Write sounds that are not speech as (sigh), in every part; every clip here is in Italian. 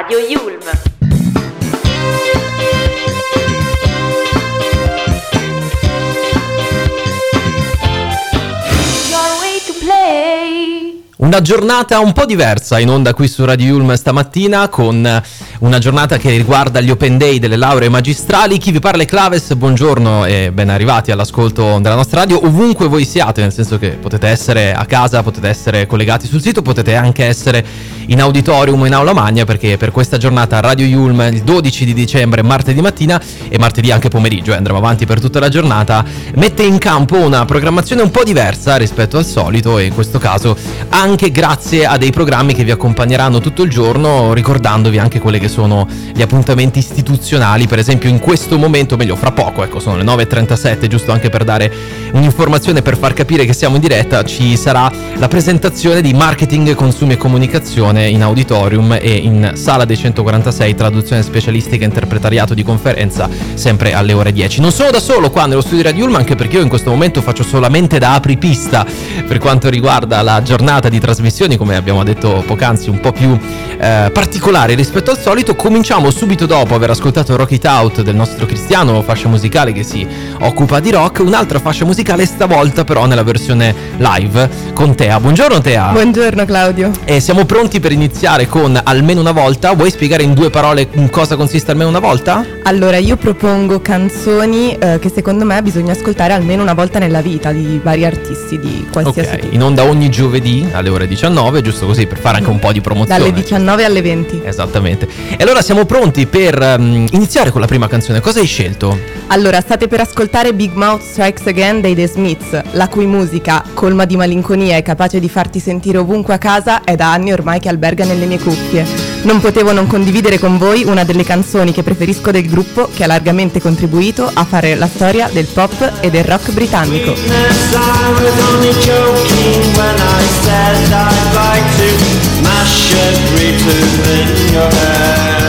Radio Yulm. Una giornata un po' diversa in onda qui su Radio Ulm stamattina con una giornata che riguarda gli open day delle lauree magistrali. Chi vi parla è Claves, buongiorno e ben arrivati all'ascolto della nostra radio ovunque voi siate, nel senso che potete essere a casa, potete essere collegati sul sito, potete anche essere in auditorium o in aula magna perché per questa giornata Radio Yulm il 12 di dicembre, martedì mattina e martedì anche pomeriggio, eh, andremo avanti per tutta la giornata, mette in campo una programmazione un po' diversa rispetto al solito e in questo caso anche grazie a dei programmi che vi accompagneranno tutto il giorno ricordandovi anche quelle che sono gli appuntamenti istituzionali, per esempio in questo momento, meglio fra poco, ecco sono le 9.37, giusto anche per dare un'informazione per far capire che siamo in diretta, ci sarà la presentazione di marketing, consumi e comunicazione in auditorium e in sala dei 146, traduzione specialistica e interpretariato di conferenza, sempre alle ore 10. Non sono da solo qua nello studio di Ulm, anche perché io in questo momento faccio solamente da apripista per quanto riguarda la giornata di trasmissioni, come abbiamo detto poc'anzi, un po' più eh, particolare rispetto al solito. Cominciamo subito dopo aver ascoltato Rock It Out del nostro Cristiano, fascia musicale che si occupa di rock, un'altra fascia musicale stavolta però nella versione live con Tea. Buongiorno Tea. Buongiorno Claudio. E siamo pronti per iniziare con almeno una volta. Vuoi spiegare in due parole in cosa consiste almeno una volta? Allora, io propongo canzoni eh, che secondo me bisogna ascoltare almeno una volta nella vita di vari artisti di qualsiasi Ok, tipo. in onda ogni giovedì alle ore 19, giusto così per fare anche un po' di promozione. Dalle 19 alle 20. Esattamente. E allora siamo pronti per ehm, iniziare con la prima canzone. Cosa hai scelto? Allora, state per ascoltare Big Mouth Strikes Again dei The Smiths, la cui musica, colma di malinconia e capace di farti sentire ovunque a casa, è da anni ormai che alberga nelle mie cuffie. Non potevo non condividere con voi una delle canzoni che preferisco del gruppo che ha largamente contribuito a fare la storia del pop e del rock britannico. should return in your hand.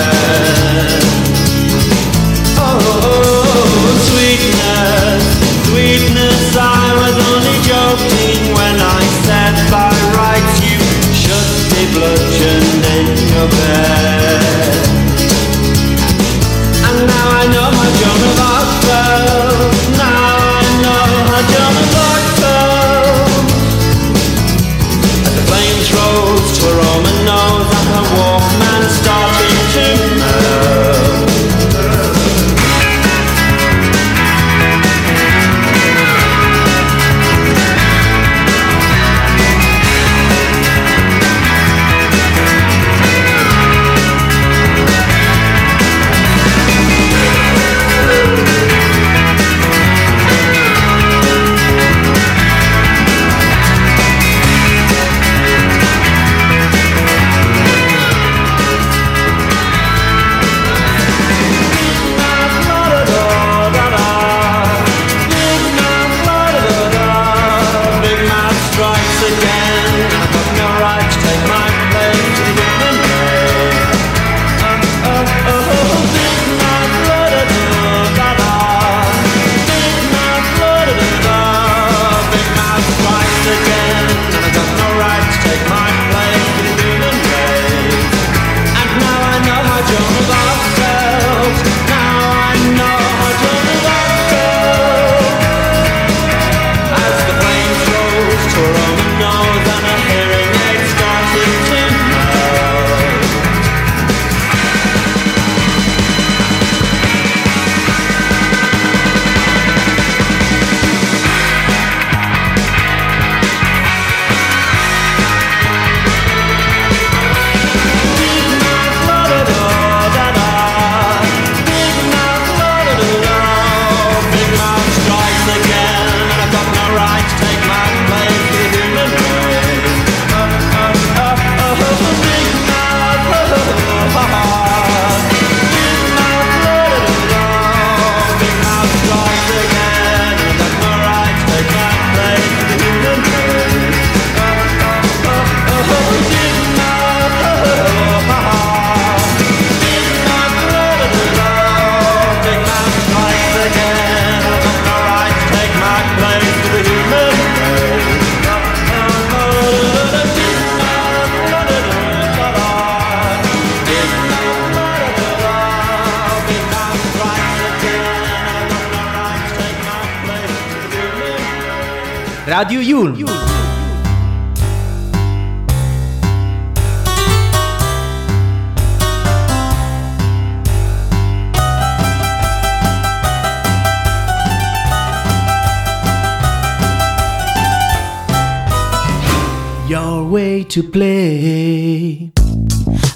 Your way to play.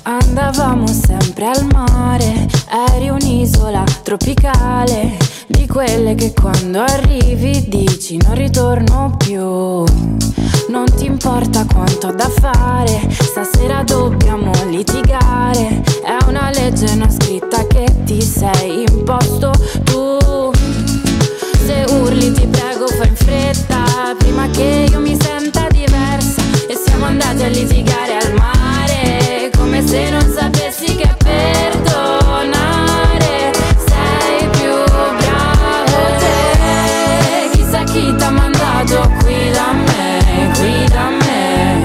Andavamo sempre al mare, eri un'isola tropicale, di quelle che quando arrivi dici non ritorno più. Non ti importa quanto ho da fare, stasera dobbiamo litigare, è una legge non scritta che ti sei imposto tu. Se urli ti prego fai in fretta, prima che io mi a litigare al mare, come se non sapessi che perdonare sei più bravo te. Chissà chi t'ha mandato qui da me, qui da me.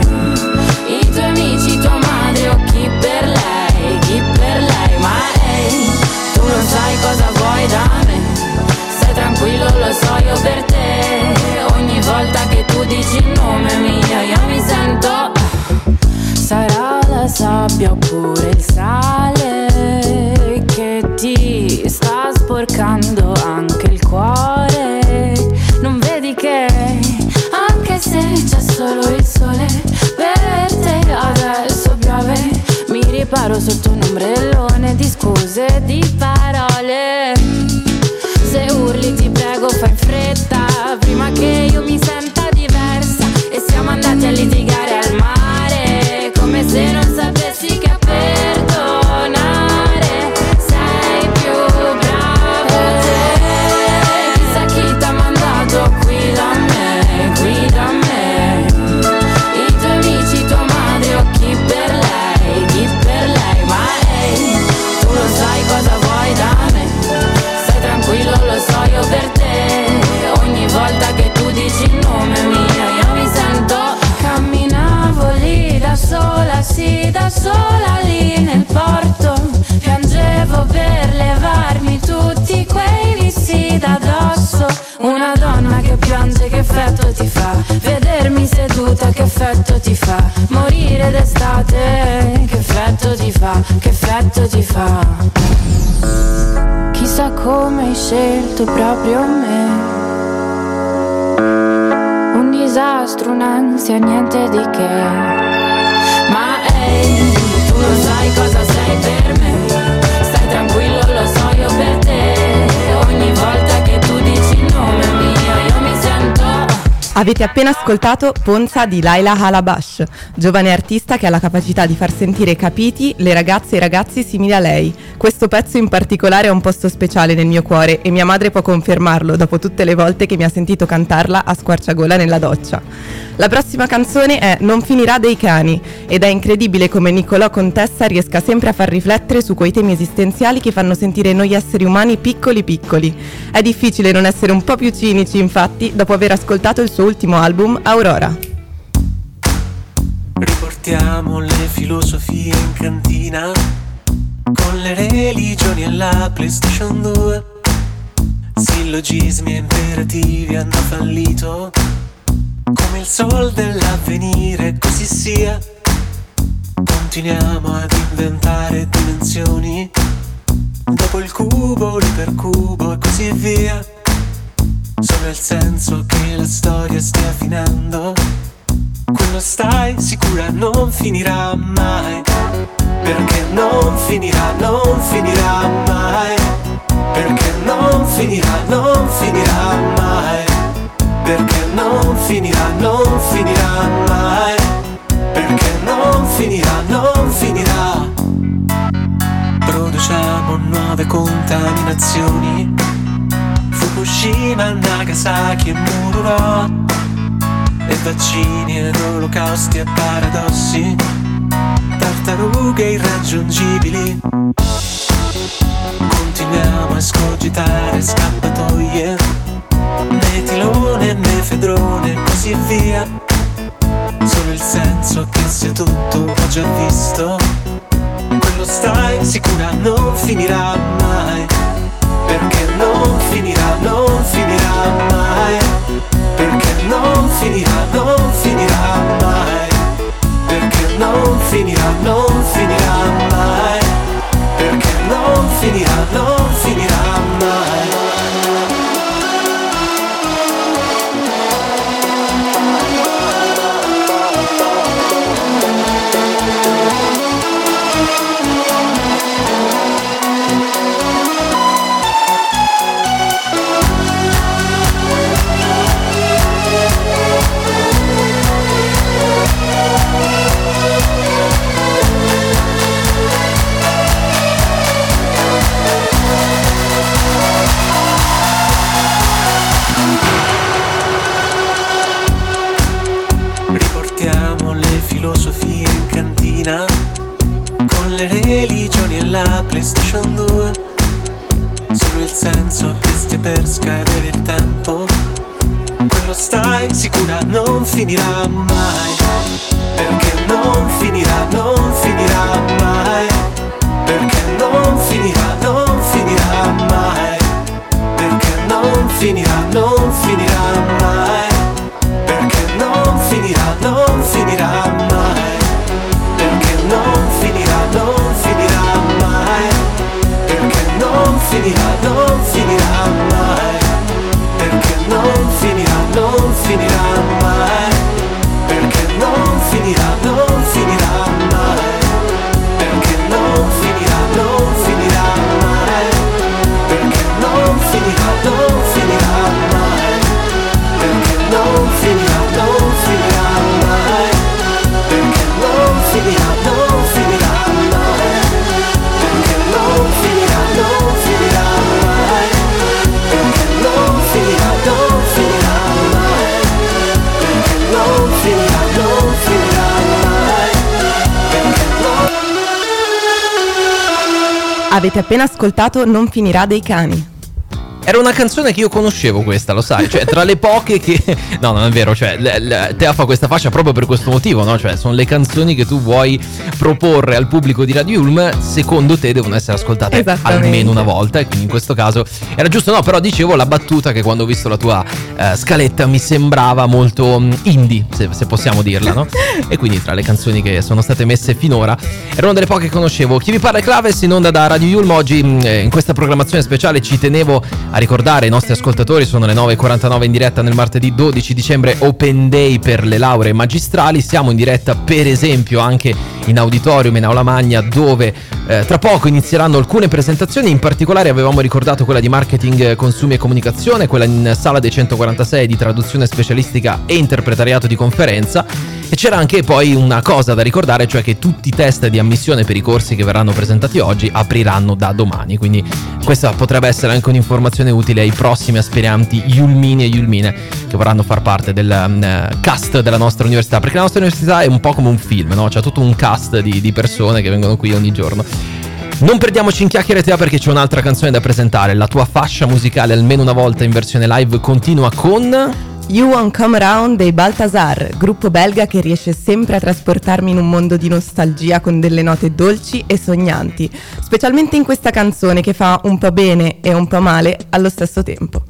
I tuoi amici, tua madre o chi per lei, chi per lei, ma ehi, tu non sai cosa vuoi da me. Stai tranquillo, lo so io per te. Ogni volta che tu dici il nome mio, sabbia oppure il sale che ti sta sporcando anche il cuore. Non vedi che anche se c'è solo il sole per te adesso piove. Mi riparo sotto un ombrellone di scuse di scelto proprio me. Un disastro, un'ansia, niente di che. Avete appena ascoltato Ponza di Laila Halabash, giovane artista che ha la capacità di far sentire capiti le ragazze e i ragazzi simili a lei. Questo pezzo in particolare ha un posto speciale nel mio cuore e mia madre può confermarlo dopo tutte le volte che mi ha sentito cantarla a squarciagola nella doccia. La prossima canzone è Non finirà dei cani ed è incredibile come Niccolò Contessa riesca sempre a far riflettere su quei temi esistenziali che fanno sentire noi esseri umani piccoli piccoli. È difficile non essere un po' più cinici, infatti, dopo aver ascoltato il suo ultimo album, Aurora. Riportiamo le filosofie in cantina con le religioni e la PlayStation 2. Sillogismi e imperativi hanno fallito come il sol dell'avvenire, così sia. Continuiamo ad inventare dimensioni dopo il cubo, l'ipercubo e così via. Solo il senso che la storia stia finendo. Quello stai sicura non finirà mai. Perché non finirà, non finirà mai. Perché non finirà, non finirà mai. Perché non finirà, non finirà mai. Perché non finirà, non finirà. Produciamo nuove contaminazioni. Fukushima, Nagasaki e Mururo. E vaccini ed olocausti e paradossi. Tartarughe irraggiungibili. Continuiamo a escogitare scappatoie. Metilone, mefedrone e così via. Solo il senso che sia tutto ho già visto. Quello stai sicura non finirà mai perché non finirà, non finirà mai, perché non finirà, non finirà mai, perché non finirà, non finirà mai, perché non finirà, non finirà mai. Non finirà Avete appena ascoltato Non finirà dei cani. Era una canzone che io conoscevo questa, lo sai, cioè tra le poche che... (laughs) No, non è vero, cioè l- l- Tea fa questa fascia proprio per questo motivo, no? Cioè sono le canzoni che tu vuoi proporre al pubblico di Radio Ulm, secondo te devono essere ascoltate almeno una volta e quindi in questo caso era giusto, no, però dicevo la battuta che quando ho visto la tua eh, scaletta mi sembrava molto mm, indie, se, se possiamo dirla, no? E quindi tra le canzoni che sono state messe finora erano delle poche che conoscevo. Chi vi parla è Claves in onda da Radio Ulm oggi mm, eh, in questa programmazione speciale ci tenevo a ricordare ai nostri ascoltatori, sono le 9.49 in diretta nel martedì 12 dicembre, Open Day per le lauree magistrali, siamo in diretta per esempio anche in auditorium, in aula magna, dove eh, tra poco inizieranno alcune presentazioni, in particolare avevamo ricordato quella di marketing, eh, consumi e comunicazione, quella in sala dei 146 di traduzione specialistica e interpretariato di conferenza. E c'era anche poi una cosa da ricordare, cioè che tutti i test di ammissione per i corsi che verranno presentati oggi apriranno da domani. Quindi questa potrebbe essere anche un'informazione utile ai prossimi aspiranti Yulmini e Yulmine che vorranno far parte del mm, cast della nostra università. Perché la nostra università è un po' come un film, no? C'è tutto un cast di, di persone che vengono qui ogni giorno. Non perdiamoci in chiacchiere Tea perché c'è un'altra canzone da presentare. La tua fascia musicale almeno una volta in versione live continua con... You Won't Come Around dei Baltasar, gruppo belga che riesce sempre a trasportarmi in un mondo di nostalgia con delle note dolci e sognanti, specialmente in questa canzone che fa un po' bene e un po' male allo stesso tempo.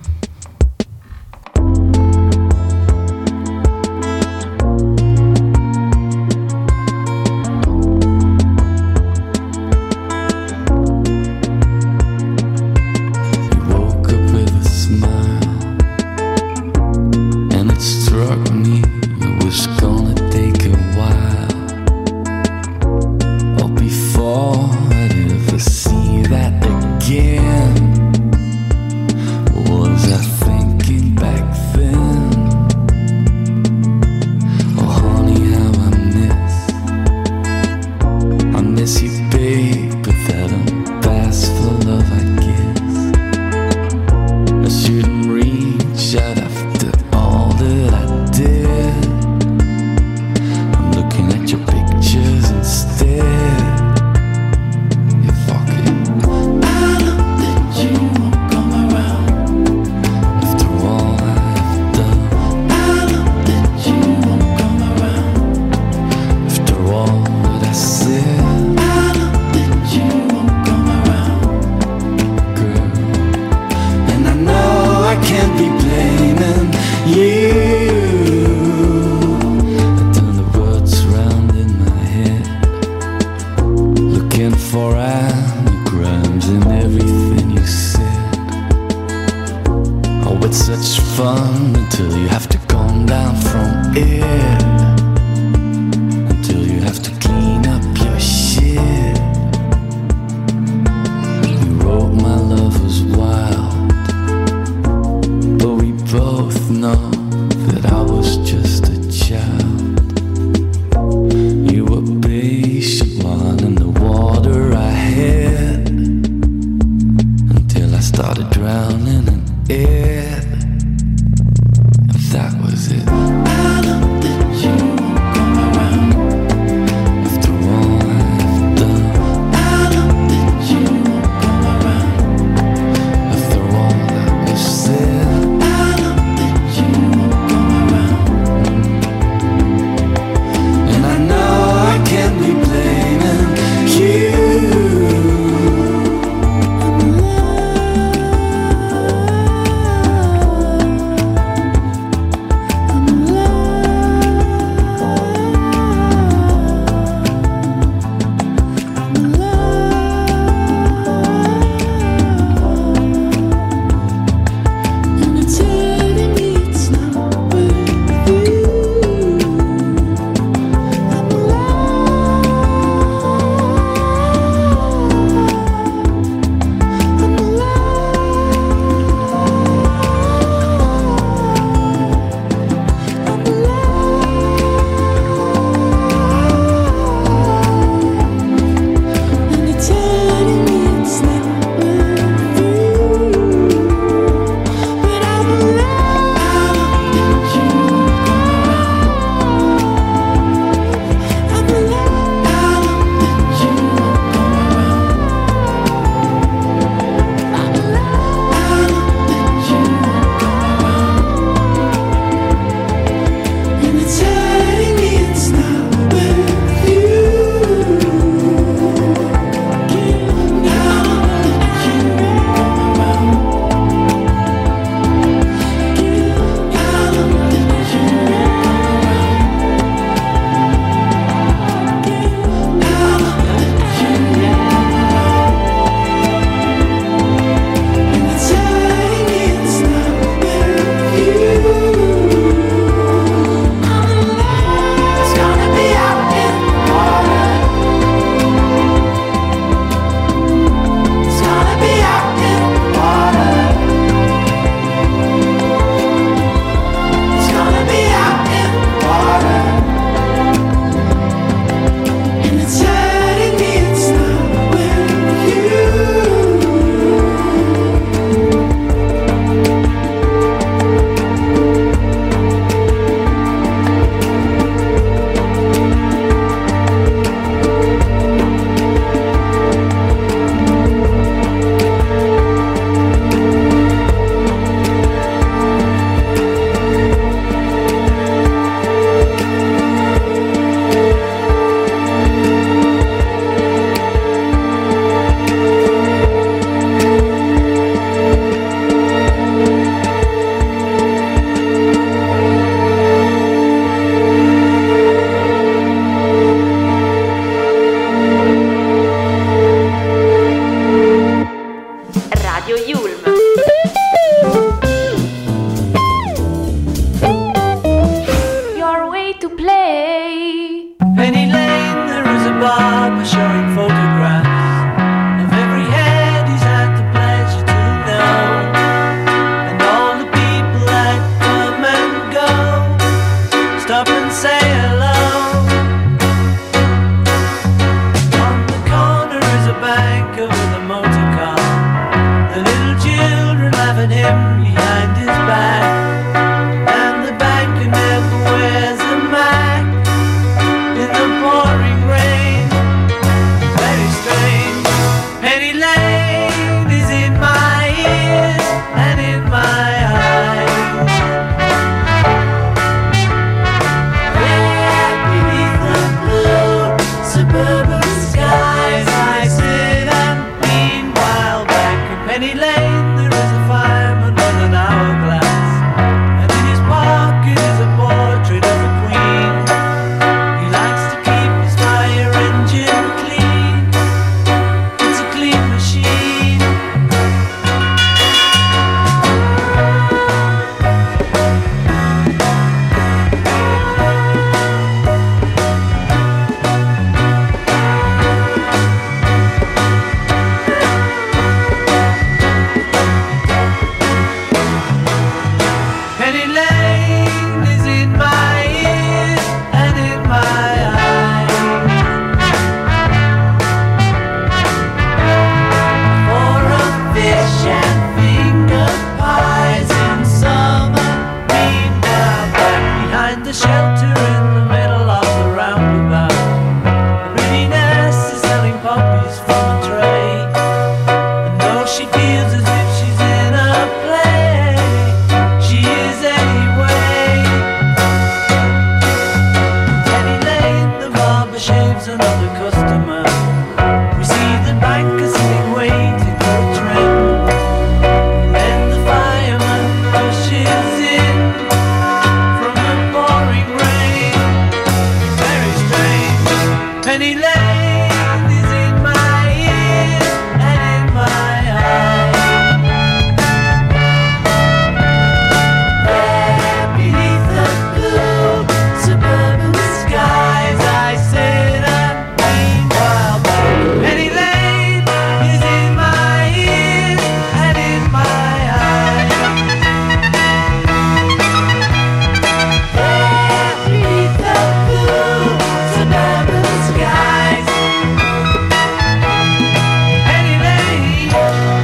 Radio Yulm.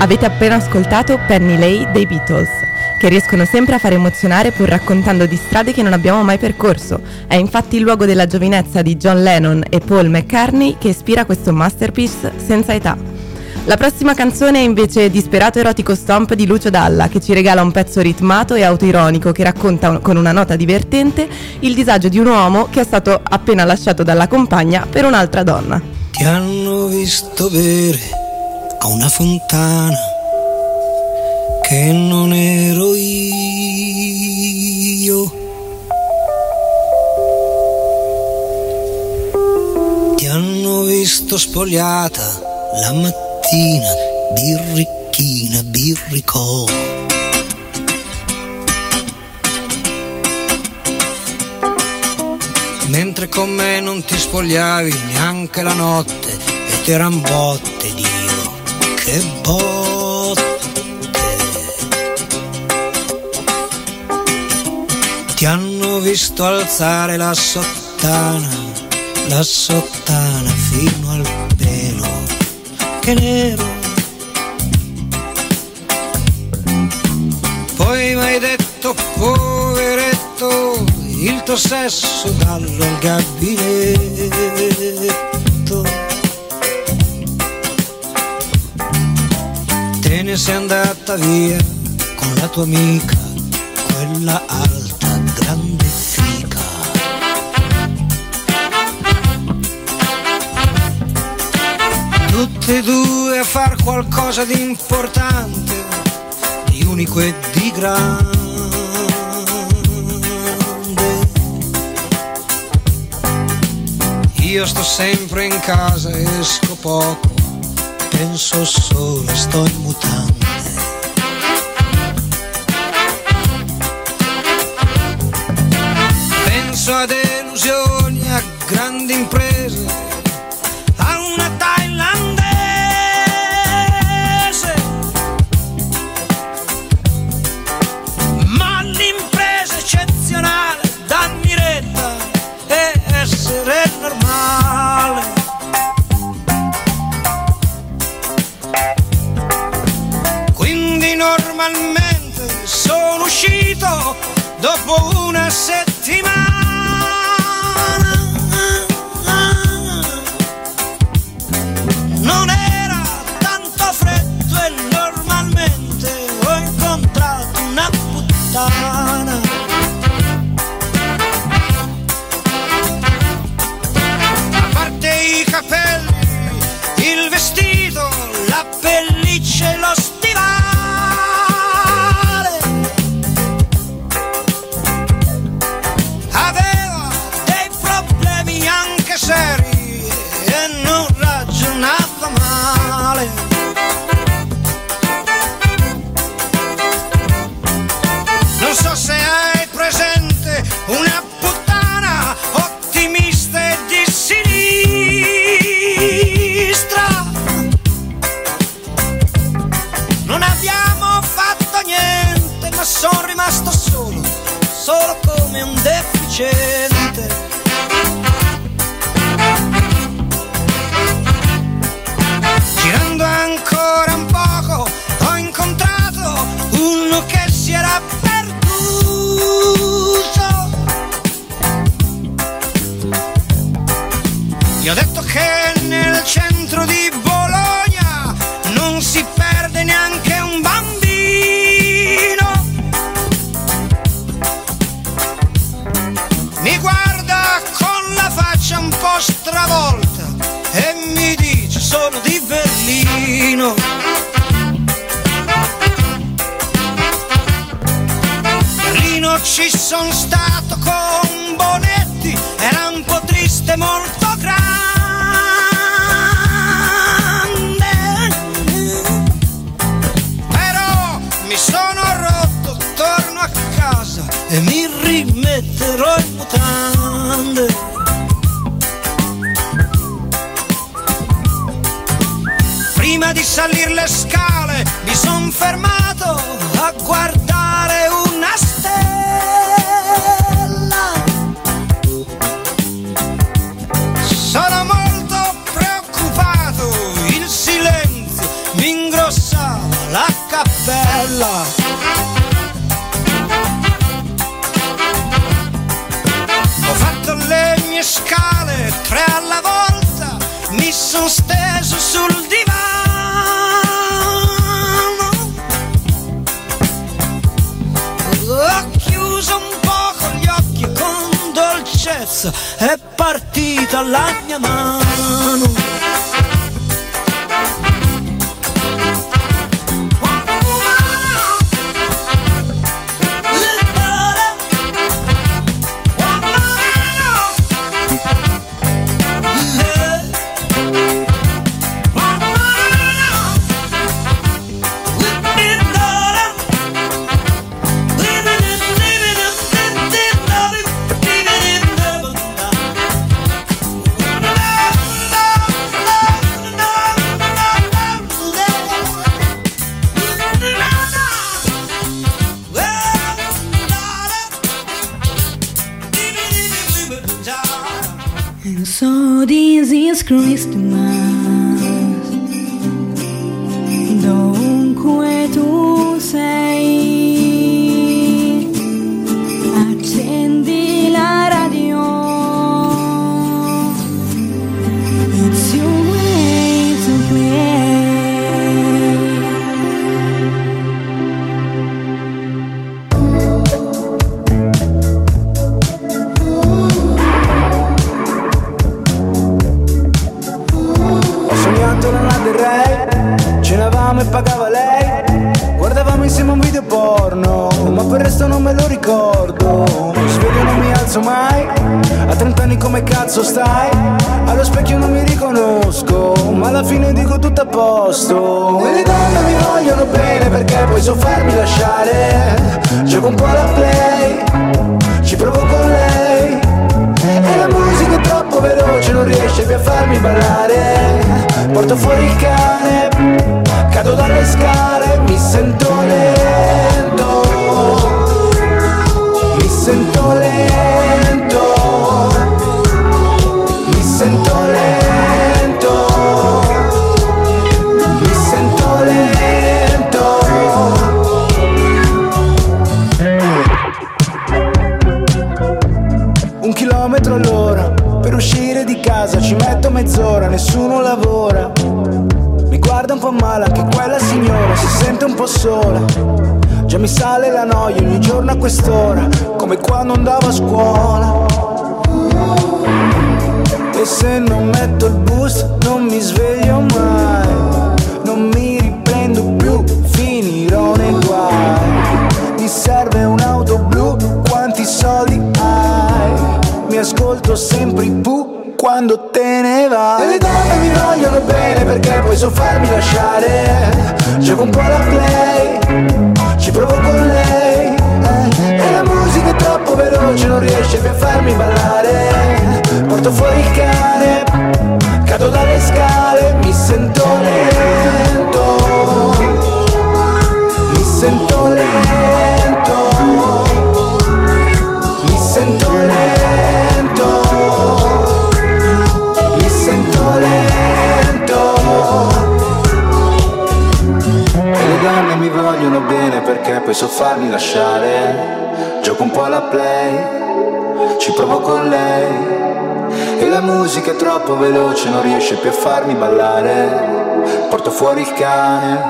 Avete appena ascoltato Penny Lay dei Beatles, che riescono sempre a far emozionare pur raccontando di strade che non abbiamo mai percorso. È infatti il luogo della giovinezza di John Lennon e Paul McCartney che ispira questo masterpiece senza età. La prossima canzone è invece Disperato erotico stomp di Lucio Dalla, che ci regala un pezzo ritmato e autoironico che racconta con una nota divertente il disagio di un uomo che è stato appena lasciato dalla compagna per un'altra donna. Ti hanno visto bere a una fontana che non ero io. Ti hanno visto spogliata la mattina, birricchina, birricò. Mentre con me non ti spogliavi neanche la notte e ti eran botte, Dio, che botte. Ti hanno visto alzare la sottana, la sottana fino al pelo, che nero. Poi mi hai detto, poveretto, il tuo sesso dallo al gabinetto. Sei andata via con la tua amica, quella alta, grande fica. Tutte e due a far qualcosa di importante, di unico e di grande. Io sto sempre in casa, esco poco, penso solo, sto in mutande. Penso a delusioni, a grandi imprese, normalmente sono uscito dopo una settimana. Steso sul divano. Ho chiuso un poco gli occhi con dolcezza è partita la mia mano. Christ tutto a posto. E le donne mi vogliono bene perché poi so farmi lasciare. Gioco un po' alla play, ci provo con lei. E la musica è troppo veloce, non riesce più a farmi ballare. Porto fuori il cane, cado dalle scale, mi sento lento. Mi sento lento. Mezz'ora Nessuno lavora. Mi guarda un po' male anche quella signora Si sente un po' sola. Già mi sale la noia ogni giorno a quest'ora Come quando andavo a scuola. E se non metto il bus troppo veloce, non riesce più a farmi ballare. Porto fuori il cane,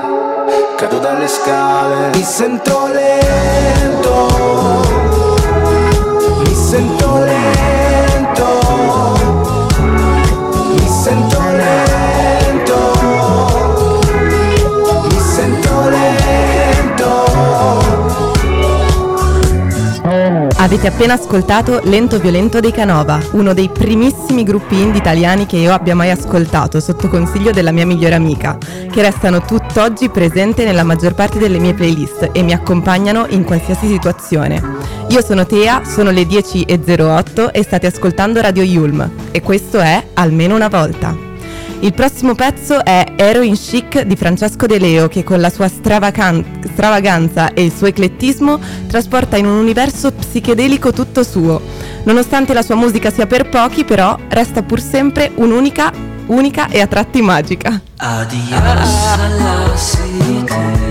cado dalle scale. Mi sento lento mi sento lento, Avete appena ascoltato Lento Violento dei Canova, uno dei primissimi gruppi indie italiani che io abbia mai ascoltato sotto consiglio della mia migliore amica, che restano tutt'oggi presenti nella maggior parte delle mie playlist e mi accompagnano in qualsiasi situazione. Io sono Tea, sono le 10.08 e state ascoltando Radio Yulm e questo è Almeno una volta. Il prossimo pezzo è Heroin Chic di Francesco De Leo che con la sua stravacan- stravaganza e il suo eclettismo trasporta in un universo psichedelico tutto suo. Nonostante la sua musica sia per pochi, però resta pur sempre un'unica, unica e a tratti magica. Adios alla city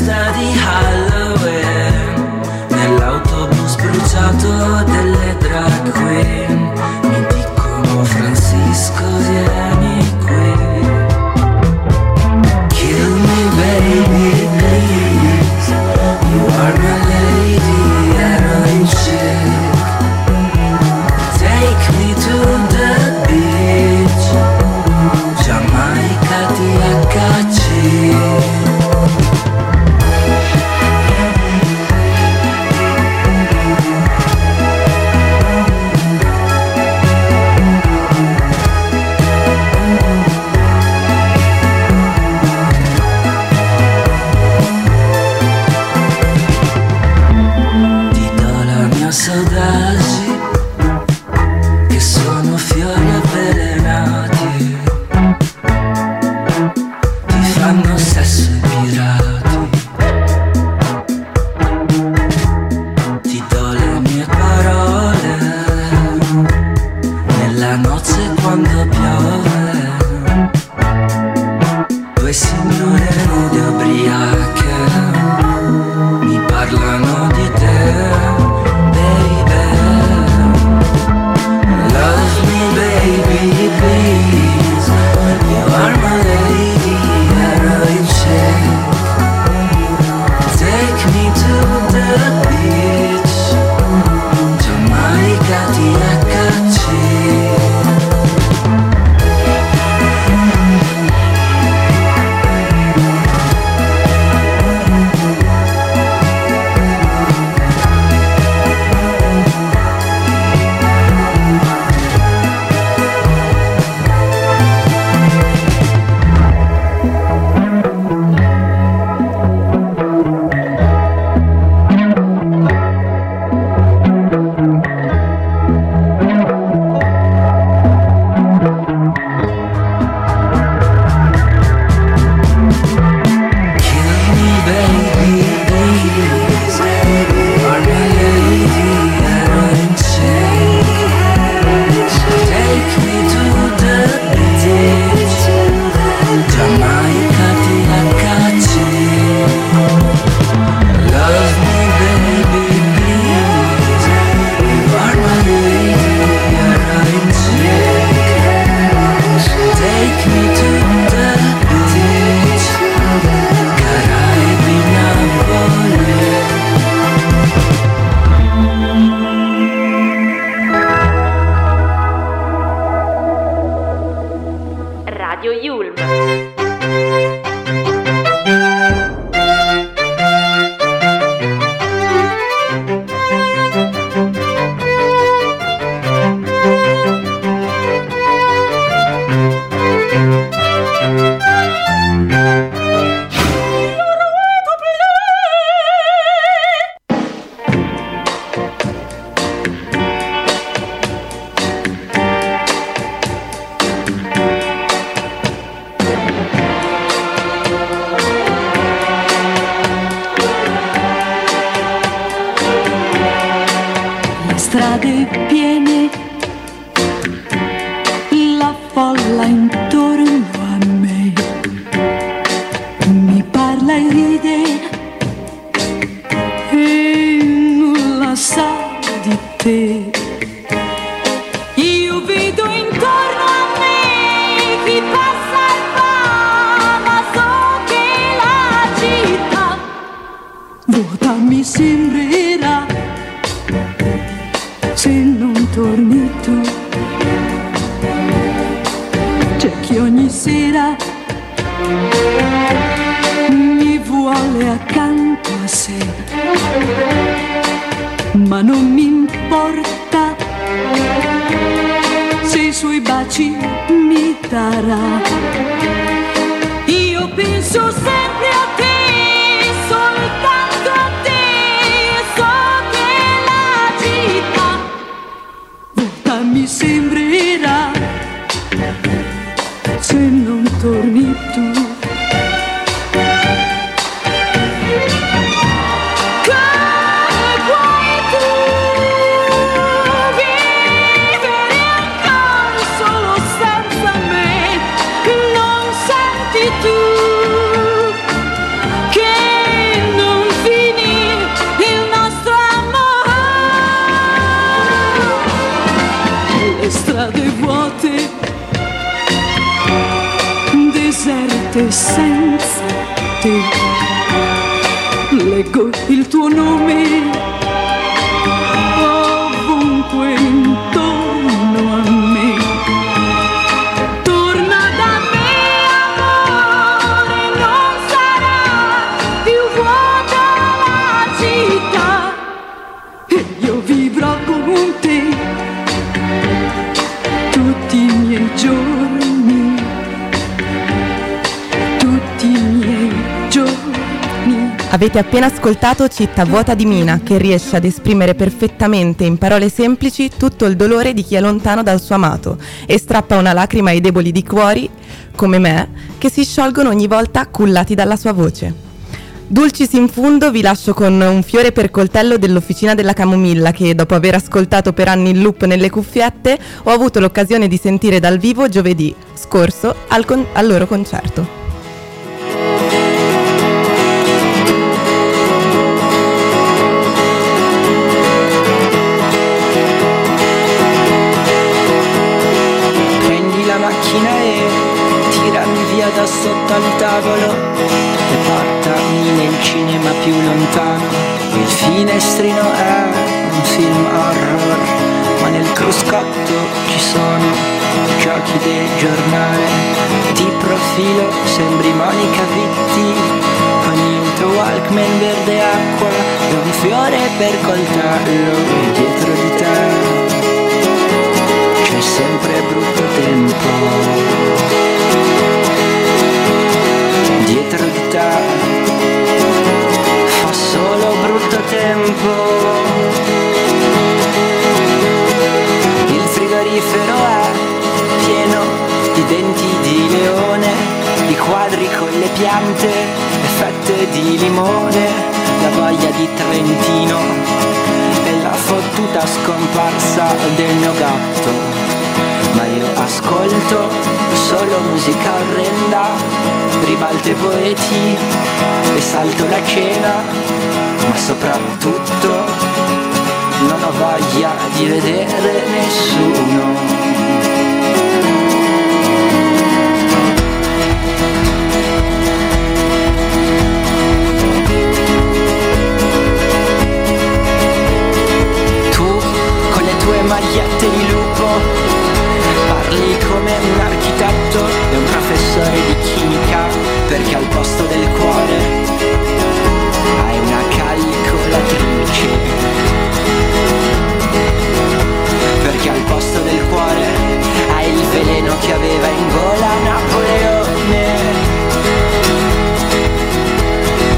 festa di Halloween. Nell'autobus bruciato delle drag queen. Mi dicono Francisco vieni now. sing. Avete appena ascoltato Città vuota di Mina, che riesce ad esprimere perfettamente in parole semplici tutto il dolore di chi è lontano dal suo amato e strappa una lacrima ai deboli di cuori, come me, che si sciolgono ogni volta cullati dalla sua voce. Dulcis in fundo vi lascio con un fiore per coltello dell'Officina della Camomilla che dopo aver ascoltato per anni in loop nelle cuffiette ho avuto l'occasione di sentire dal vivo giovedì scorso al, con- al loro concerto. Sotto al tavolo e portami nel cinema più lontano. Il finestrino è un film horror, ma nel cruscotto ci sono giochi del giornale. Di profilo sembri Monica Vitti, con il tuo Walkman verde acqua e un fiore per coltello dietro di te c'è sempre brutto tempo dietro di te fa solo brutto tempo. Il frigorifero è pieno di denti di leone di quadri con le piante fette di limone. La voglia di Trentino e la fottuta scomparsa del mio gatto ma io ascolto solo musica orrenda, ribalto i poeti e salto la cena, ma soprattutto non ho voglia di vedere nessuno. Magliette come un architetto e un professore di chimica perché al posto del cuore hai una calcolatrice. Perché al posto del cuore hai il veleno che aveva in gola Napoleone.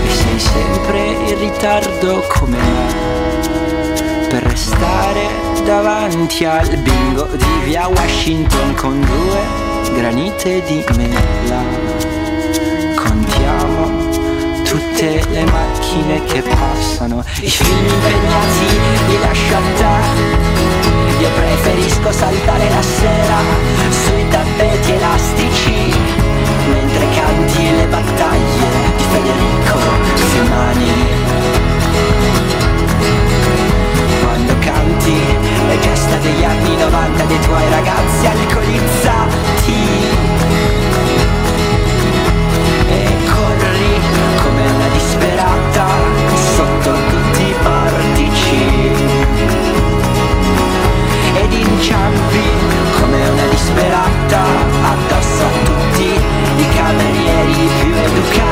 E sei sempre in ritardo come me per restare davanti al bingo di via Washington con due granite di mela. Contiamo tutte le macchine che passano, i film impegnati li lascio a te. Io preferisco saltare la sera sui tappeti elastici mentre canti le battaglie di Federico Fiumani. le casta degli anni 90 dei tuoi ragazzi alcolizzati E corri come una disperata sotto tutti i portici Ed inciampi come una disperata addosso a tutti i camerieri più educati.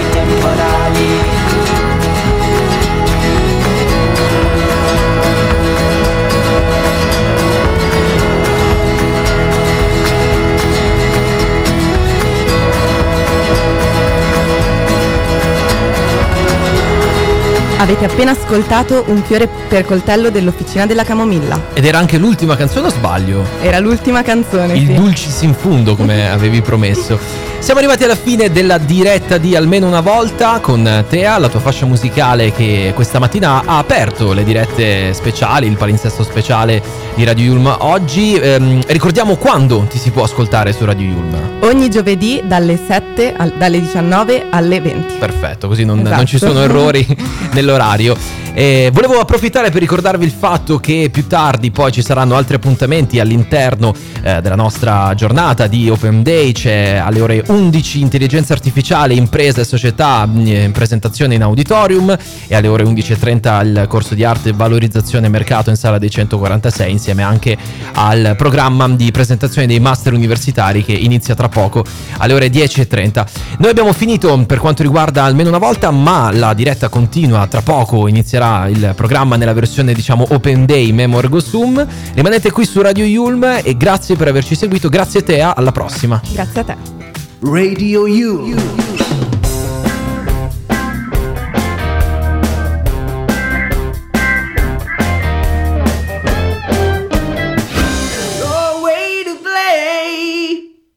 Avete appena ascoltato Un fiore per coltello dell'Officina della Camomilla. Ed era anche l'ultima canzone o sbaglio? Era l'ultima canzone, Il sì. dulcis in fundo, come (laughs) avevi promesso. Siamo arrivati alla fine della diretta di Almeno una volta con Tea, la tua fascia musicale che questa mattina ha aperto le dirette speciali, il palinsesto speciale di Radio Yulm oggi. Ehm, ricordiamo quando ti si può ascoltare su Radio Yulm. Ogni giovedì dalle 7 al- dalle 19 alle 20. Perfetto, così non, Esatto. non ci sono errori (laughs) nell'orario. Eh, volevo approfittare per ricordarvi il fatto che più tardi poi ci saranno altri appuntamenti all'interno eh, della nostra giornata di Open Day. C'è alle ore 11 intelligenza artificiale, impresa e società, mh, in presentazione in auditorium e alle ore 11.30 il corso di arte valorizzazione mercato in sala dei 146 insieme anche al programma di presentazione dei master universitari che inizia tra poco alle ore 10.30. Noi abbiamo finito per quanto riguarda almeno una volta, ma la diretta continua tra poco, inizierà il programma nella versione diciamo Open Day Memo Ergo Sum. Rimanete qui su Radio Yulm e grazie per averci seguito, grazie Tea, alla prossima. Grazie a te. Radio U.